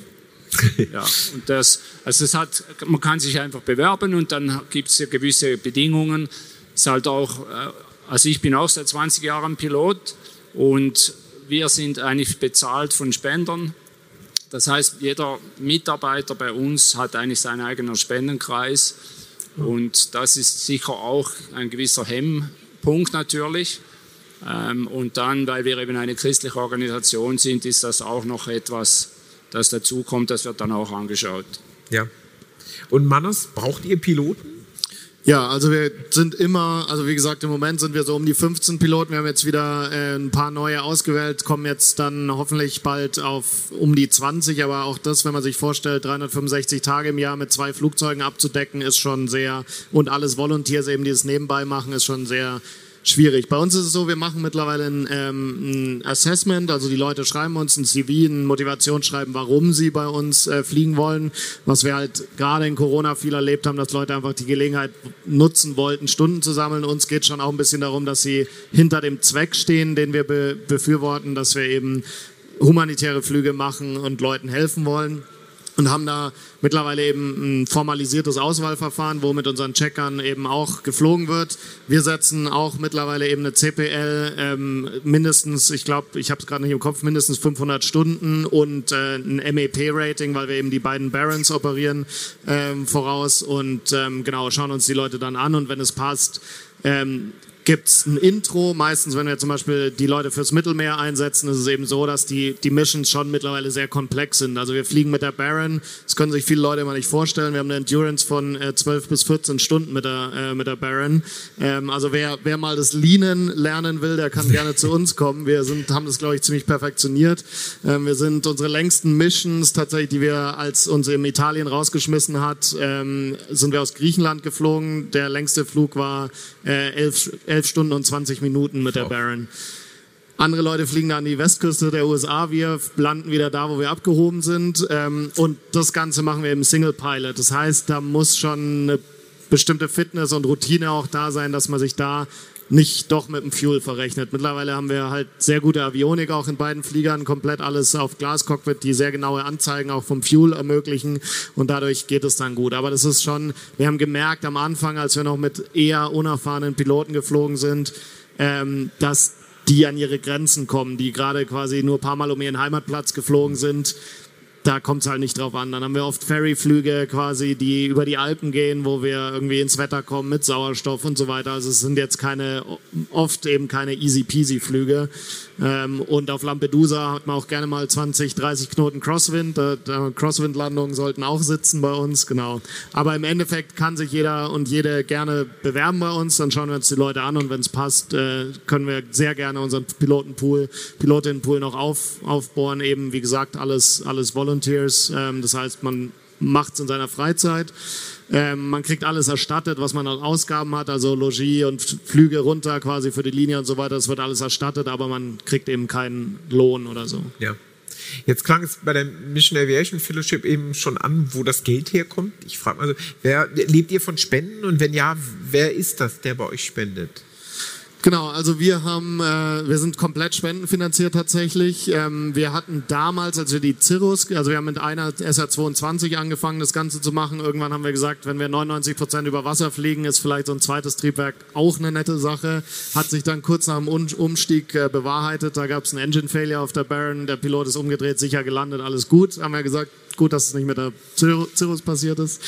ja, und das, also es hat, man kann sich einfach bewerben und dann gibt es ja gewisse Bedingungen. Es ist halt auch, äh, also ich bin auch seit 20 Jahren Pilot und wir sind eigentlich bezahlt von Spendern. Das heißt, jeder Mitarbeiter bei uns hat eigentlich seinen eigenen Spendenkreis und das ist sicher auch ein gewisser Hemmpunkt natürlich. Ähm, und dann, weil wir eben eine christliche Organisation sind, ist das auch noch etwas, das dazukommt, das wird dann auch angeschaut. Ja. Und Mannes, braucht ihr Piloten? Ja, also wir sind immer, also wie gesagt, im Moment sind wir so um die 15 Piloten. Wir haben jetzt wieder äh, ein paar neue ausgewählt, kommen jetzt dann hoffentlich bald auf um die 20. Aber auch das, wenn man sich vorstellt, 365 Tage im Jahr mit zwei Flugzeugen abzudecken, ist schon sehr, und alles Volunteers eben, die es nebenbei machen, ist schon sehr schwierig. Bei uns ist es so, wir machen mittlerweile ein, ähm, ein Assessment, also die Leute schreiben uns ein CV, ein Motivationsschreiben, warum sie bei uns äh, fliegen wollen. Was wir halt gerade in Corona viel erlebt haben, dass Leute einfach die Gelegenheit nutzen wollten, Stunden zu sammeln. Uns geht schon auch ein bisschen darum, dass sie hinter dem Zweck stehen, den wir be befürworten, dass wir eben humanitäre Flüge machen und Leuten helfen wollen und haben da mittlerweile eben ein formalisiertes Auswahlverfahren, wo mit unseren Checkern eben auch geflogen wird. Wir setzen auch mittlerweile eben eine CPL ähm, mindestens, ich glaube, ich habe es gerade nicht im Kopf, mindestens 500 Stunden und äh, ein MEP-Rating, weil wir eben die beiden Barons operieren ähm, voraus und ähm, genau schauen uns die Leute dann an und wenn es passt, ähm, gibt es ein Intro. Meistens, wenn wir zum Beispiel die Leute fürs Mittelmeer einsetzen, ist es eben so, dass die, die Missions schon mittlerweile sehr komplex sind. Also wir fliegen mit der Baron, das können sich viele Leute immer nicht vorstellen. Wir haben eine Endurance von äh, 12 bis 14 Stunden mit der, äh, mit der Baron. Ähm, also wer, wer mal das Leanen lernen will, der kann gerne zu uns kommen. Wir sind, haben das, glaube ich, ziemlich perfektioniert. Ähm, wir sind unsere längsten Missions tatsächlich, die wir, als uns in Italien rausgeschmissen hat, ähm, sind wir aus Griechenland geflogen. Der längste Flug war äh, elf, elf 11 Stunden und 20 Minuten mit der Baron. Andere Leute fliegen da an die Westküste der USA, wir landen wieder da, wo wir abgehoben sind. Ähm, und das Ganze machen wir im Single Pilot. Das heißt, da muss schon eine bestimmte Fitness und Routine auch da sein, dass man sich da nicht doch mit dem Fuel verrechnet. Mittlerweile haben wir halt sehr gute Avionik auch in beiden Fliegern, komplett alles auf Glascockpit, die sehr genaue Anzeigen auch vom Fuel ermöglichen und dadurch geht es dann gut. Aber das ist schon, wir haben gemerkt am Anfang, als wir noch mit eher unerfahrenen Piloten geflogen sind, ähm, dass die an ihre Grenzen kommen, die gerade quasi nur ein paar Mal um ihren Heimatplatz geflogen sind da kommt es halt nicht drauf an. Dann haben wir oft Ferryflüge quasi, die über die Alpen gehen, wo wir irgendwie ins Wetter kommen mit Sauerstoff und so weiter. Also es sind jetzt keine, oft eben keine easy peasy Flüge. Ähm, und auf Lampedusa hat man auch gerne mal 20, 30 Knoten Crosswind. Crosswind-Landungen sollten auch sitzen bei uns, genau. Aber im Endeffekt kann sich jeder und jede gerne bewerben bei uns. Dann schauen wir uns die Leute an und wenn es passt, äh, können wir sehr gerne unseren Pilotenpool, Pilotinnenpool noch auf, aufbohren. Eben, wie gesagt, alles, alles Volunteers. Ähm, das heißt, man macht es in seiner Freizeit. Ähm, man kriegt alles erstattet, was man an Ausgaben hat, also Logis und Flüge runter quasi für die Linie und so weiter. Das wird alles erstattet, aber man kriegt eben keinen Lohn oder so. Ja. Jetzt klang es bei der Mission Aviation Fellowship eben schon an, wo das Geld herkommt. Ich frage mal, so, wer, lebt ihr von Spenden und wenn ja, wer ist das, der bei euch spendet? Genau, also wir haben, äh, wir sind komplett spendenfinanziert tatsächlich. Ähm, wir hatten damals, als wir die Cirrus, also wir haben mit einer SR22 angefangen, das Ganze zu machen. Irgendwann haben wir gesagt, wenn wir 99 Prozent über Wasser fliegen, ist vielleicht so ein zweites Triebwerk auch eine nette Sache. Hat sich dann kurz nach dem Umstieg äh, bewahrheitet. Da gab es einen Engine Failure auf der Baron, der Pilot ist umgedreht, sicher gelandet, alles gut. Haben wir gesagt, gut, dass es nicht mit der Cirrus passiert ist.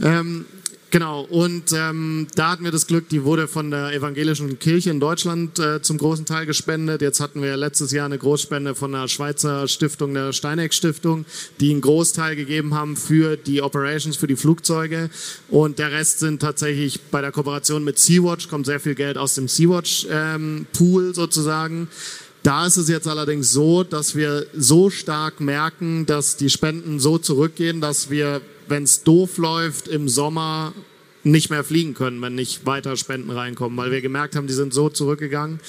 Ähm, Genau, und ähm, da hatten wir das Glück, die wurde von der evangelischen Kirche in Deutschland äh, zum großen Teil gespendet. Jetzt hatten wir letztes Jahr eine Großspende von der Schweizer Stiftung, der Steineck Stiftung, die einen Großteil gegeben haben für die Operations, für die Flugzeuge. Und der Rest sind tatsächlich bei der Kooperation mit Sea-Watch, kommt sehr viel Geld aus dem Sea-Watch-Pool ähm, sozusagen. Da ist es jetzt allerdings so, dass wir so stark merken, dass die Spenden so zurückgehen, dass wir wenn es doof läuft, im Sommer nicht mehr fliegen können, wenn nicht weiter Spenden reinkommen, weil wir gemerkt haben, die sind so zurückgegangen.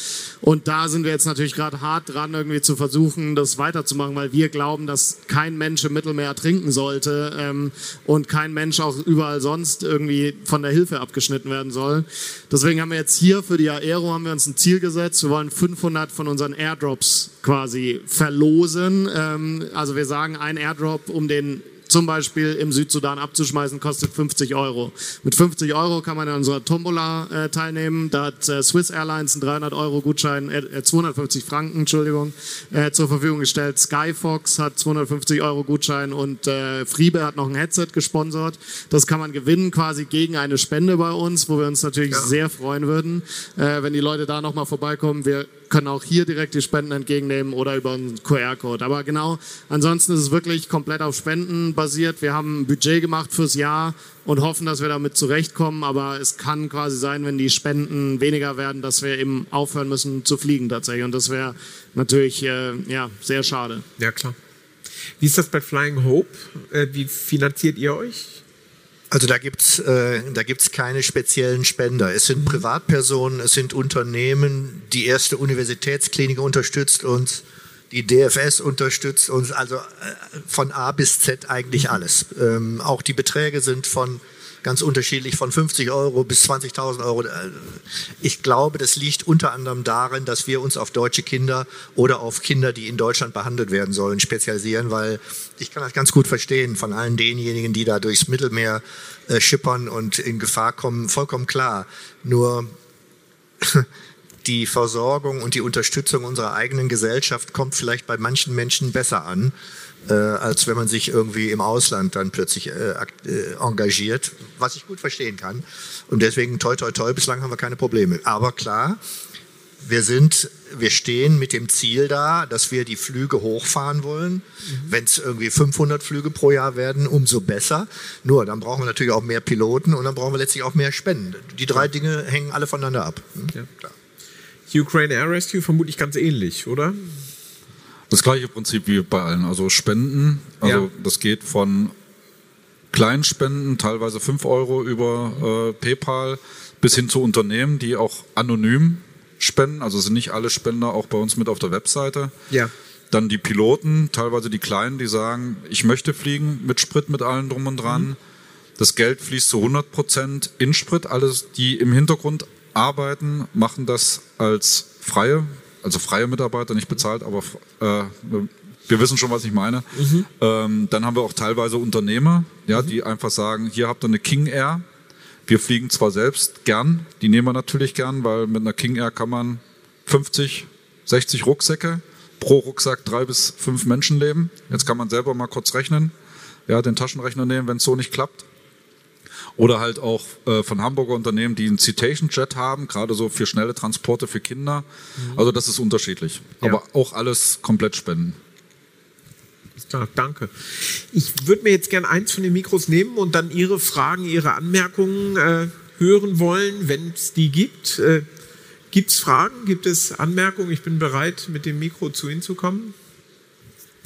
Und da sind wir jetzt natürlich gerade hart dran, irgendwie zu versuchen, das weiterzumachen, weil wir glauben, dass kein Mensch im Mittelmeer ertrinken sollte ähm, und kein Mensch auch überall sonst irgendwie von der Hilfe abgeschnitten werden soll. Deswegen haben wir jetzt hier für die Aero haben wir uns ein Ziel gesetzt. Wir wollen 500 von unseren Airdrops quasi verlosen. Ähm, also wir sagen, ein Airdrop um den zum Beispiel im Südsudan abzuschmeißen, kostet 50 Euro. Mit 50 Euro kann man an unserer Tombola äh, teilnehmen. Da hat äh, Swiss Airlines einen 300 Euro Gutschein, äh, 250 Franken, Entschuldigung, äh, zur Verfügung gestellt. Skyfox hat 250 Euro Gutschein und äh, Friebe hat noch ein Headset gesponsert. Das kann man gewinnen quasi gegen eine Spende bei uns, wo wir uns natürlich ja. sehr freuen würden, äh, wenn die Leute da nochmal vorbeikommen. Wir können auch hier direkt die Spenden entgegennehmen oder über einen QR-Code. Aber genau, ansonsten ist es wirklich komplett auf Spenden basiert. Wir haben ein Budget gemacht fürs Jahr und hoffen, dass wir damit zurechtkommen. Aber es kann quasi sein, wenn die Spenden weniger werden, dass wir eben aufhören müssen zu fliegen tatsächlich. Und das wäre natürlich äh, ja, sehr schade. Ja, klar. Wie ist das bei Flying Hope? Äh, wie finanziert ihr euch? Also da gibt's äh, da gibt's keine speziellen Spender. Es sind mhm. Privatpersonen, es sind Unternehmen. Die erste Universitätsklinik unterstützt uns, die DFS unterstützt uns. Also äh, von A bis Z eigentlich mhm. alles. Ähm, auch die Beträge sind von ganz unterschiedlich von 50 Euro bis 20.000 Euro. Ich glaube, das liegt unter anderem darin, dass wir uns auf deutsche Kinder oder auf Kinder, die in Deutschland behandelt werden sollen, spezialisieren, weil ich kann das ganz gut verstehen von allen denjenigen, die da durchs Mittelmeer äh, schippern und in Gefahr kommen, vollkommen klar. Nur die Versorgung und die Unterstützung unserer eigenen Gesellschaft kommt vielleicht bei manchen Menschen besser an äh, als wenn man sich irgendwie im Ausland dann plötzlich äh, äh, engagiert, was ich gut verstehen kann. Und deswegen toi toi toi, bislang haben wir keine Probleme. Aber klar, wir sind, wir stehen mit dem Ziel da, dass wir die Flüge hochfahren wollen. Mhm. Wenn es irgendwie 500 Flüge pro Jahr werden, umso besser. Nur, dann brauchen wir natürlich auch mehr Piloten und dann brauchen wir letztlich auch mehr Spenden. Die drei Dinge hängen alle voneinander ab. Hm? Ja. Klar. Ukraine Air Rescue vermutlich ganz ähnlich, oder? Das gleiche Prinzip wie bei allen. Also Spenden, also ja. das geht von kleinen Spenden, teilweise 5 Euro über äh, PayPal, bis hin zu Unternehmen, die auch anonym spenden. Also sind nicht alle Spender auch bei uns mit auf der Webseite. Ja. Dann die Piloten, teilweise die Kleinen, die sagen, ich möchte fliegen mit Sprit, mit allem drum und dran. Mhm. Das Geld fließt zu 100 Prozent in Sprit. Alles, die im Hintergrund arbeiten, machen das als freie also freie Mitarbeiter, nicht bezahlt, aber äh, wir wissen schon, was ich meine. Mhm. Ähm, dann haben wir auch teilweise Unternehmer, ja, mhm. die einfach sagen, hier habt ihr eine King Air. Wir fliegen zwar selbst gern, die nehmen wir natürlich gern, weil mit einer King Air kann man 50, 60 Rucksäcke, pro Rucksack drei bis fünf Menschen leben. Jetzt kann man selber mal kurz rechnen, ja, den Taschenrechner nehmen, wenn es so nicht klappt. Oder halt auch äh, von Hamburger Unternehmen, die einen Citation Jet haben, gerade so für schnelle Transporte für Kinder. Mhm. Also das ist unterschiedlich. Ja. Aber auch alles komplett spenden. Klar, danke. Ich würde mir jetzt gerne eins von den Mikros nehmen und dann Ihre Fragen, Ihre Anmerkungen äh, hören wollen, wenn es die gibt. Äh, gibt es Fragen? Gibt es Anmerkungen? Ich bin bereit, mit dem Mikro zu Ihnen zu kommen.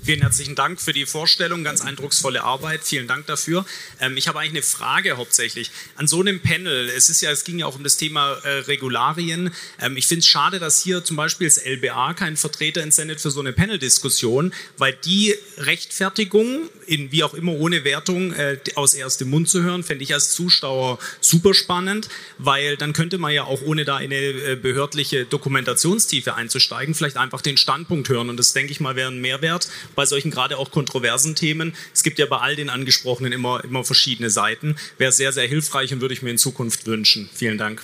Vielen herzlichen Dank für die Vorstellung, ganz eindrucksvolle Arbeit. Vielen Dank dafür. Ähm, ich habe eigentlich eine Frage hauptsächlich an so einem Panel. Es ist ja, es ging ja auch um das Thema äh, Regularien. Ähm, ich finde es schade, dass hier zum Beispiel das LBA keinen Vertreter entsendet für so eine Panel-Diskussion, weil die Rechtfertigung, in wie auch immer ohne Wertung, äh, aus erstem Mund zu hören, fände ich als Zuschauer super spannend, weil dann könnte man ja auch ohne da in eine äh, behördliche Dokumentationstiefe einzusteigen, vielleicht einfach den Standpunkt hören. Und das denke ich mal wäre ein Mehrwert bei solchen gerade auch kontroversen Themen. Es gibt ja bei all den angesprochenen immer, immer verschiedene Seiten. Wäre sehr, sehr hilfreich und würde ich mir in Zukunft wünschen. Vielen Dank.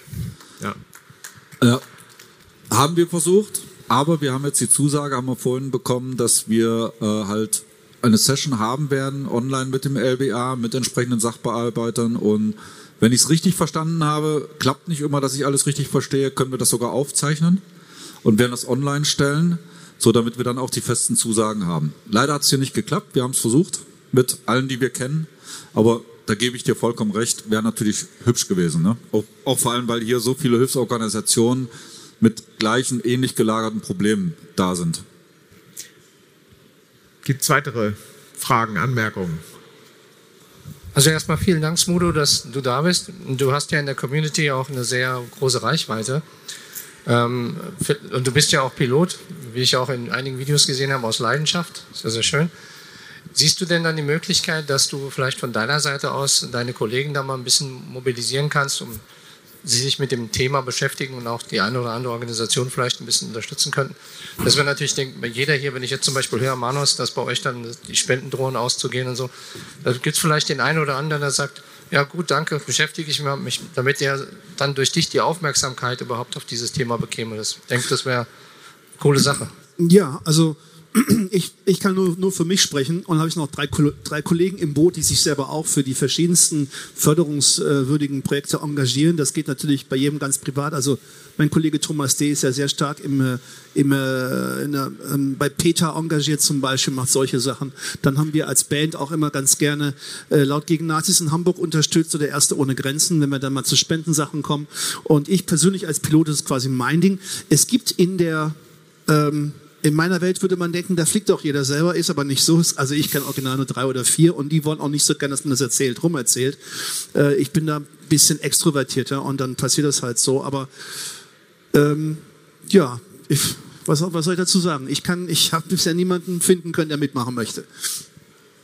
Ja. ja. Haben wir versucht, aber wir haben jetzt die Zusage, haben wir vorhin bekommen, dass wir äh, halt eine Session haben werden, online mit dem LBA, mit entsprechenden Sachbearbeitern und Wenn ich es richtig verstanden habe, klappt nicht immer, dass ich alles richtig verstehe, können wir das sogar aufzeichnen und werden das online stellen, so damit wir dann auch die festen Zusagen haben. Leider hat es hier nicht geklappt. Wir haben es versucht mit allen, die wir kennen, aber da gebe ich dir vollkommen recht, wäre natürlich hübsch gewesen. Ne? Auch, auch vor allem, weil hier so viele Hilfsorganisationen mit gleichen, ähnlich gelagerten Problemen da sind. Gibt es weitere Fragen, Anmerkungen? Also erstmal vielen Dank, Smudo, dass du da bist. Du hast ja in der Community auch eine sehr große Reichweite. Ähm, und du bist ja auch Pilot, wie ich auch in einigen Videos gesehen habe, aus Leidenschaft. Sehr, sehr schön. Siehst du denn dann die Möglichkeit, dass du vielleicht von deiner Seite aus deine Kollegen da mal ein bisschen mobilisieren kannst, um sie sich mit dem Thema beschäftigen und auch die eine oder andere Organisation vielleicht ein bisschen unterstützen könnten? Dass wir natürlich denken, jeder hier, wenn ich jetzt zum Beispiel höre, Manos, dass bei euch dann die Spenden drohen auszugehen und so, da gibt es vielleicht den einen oder anderen, der sagt, ja gut, danke, beschäftige ich mich damit, der dann durch dich die Aufmerksamkeit überhaupt auf dieses Thema bekäme. Ich denke, das wäre eine coole Sache. Ja, also ich, ich kann nur, nur für mich sprechen und habe ich noch drei, drei Kollegen im Boot, die sich selber auch für die verschiedensten förderungswürdigen Projekte engagieren. Das geht natürlich bei jedem ganz privat. Also mein Kollege Thomas D. ist ja sehr stark im, äh, im, äh, der, ähm, bei Peter engagiert zum Beispiel, macht solche Sachen. Dann haben wir als Band auch immer ganz gerne äh, laut gegen Nazis in Hamburg unterstützt oder Erste ohne Grenzen, wenn wir dann mal zu Spendensachen kommen. Und ich persönlich als Pilot, das ist quasi mein Ding. Es gibt in der ähm, in meiner Welt würde man denken, da fliegt doch jeder selber, ist aber nicht so. Also ich kenne original nur drei oder vier und die wollen auch nicht so gerne, dass man das erzählt, rum erzählt. Äh, ich bin da ein bisschen extrovertierter und dann passiert das halt so. Aber ähm, ja, ich, was, was soll ich dazu sagen? Ich ich habe bisher niemanden finden können, der mitmachen möchte.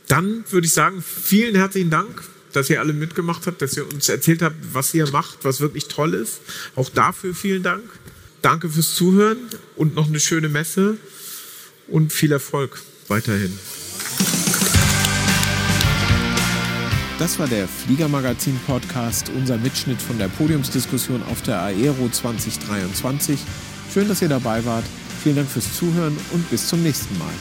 Dann würde ich sagen, vielen herzlichen Dank dass ihr alle mitgemacht habt, dass ihr uns erzählt habt, was ihr macht, was wirklich toll ist. Auch dafür vielen Dank. Danke fürs Zuhören und noch eine schöne Messe und viel Erfolg weiterhin. Das war der Fliegermagazin Podcast, unser Mitschnitt von der Podiumsdiskussion auf der Aero 2023. Schön, dass ihr dabei wart. Vielen Dank fürs Zuhören und bis zum nächsten Mal.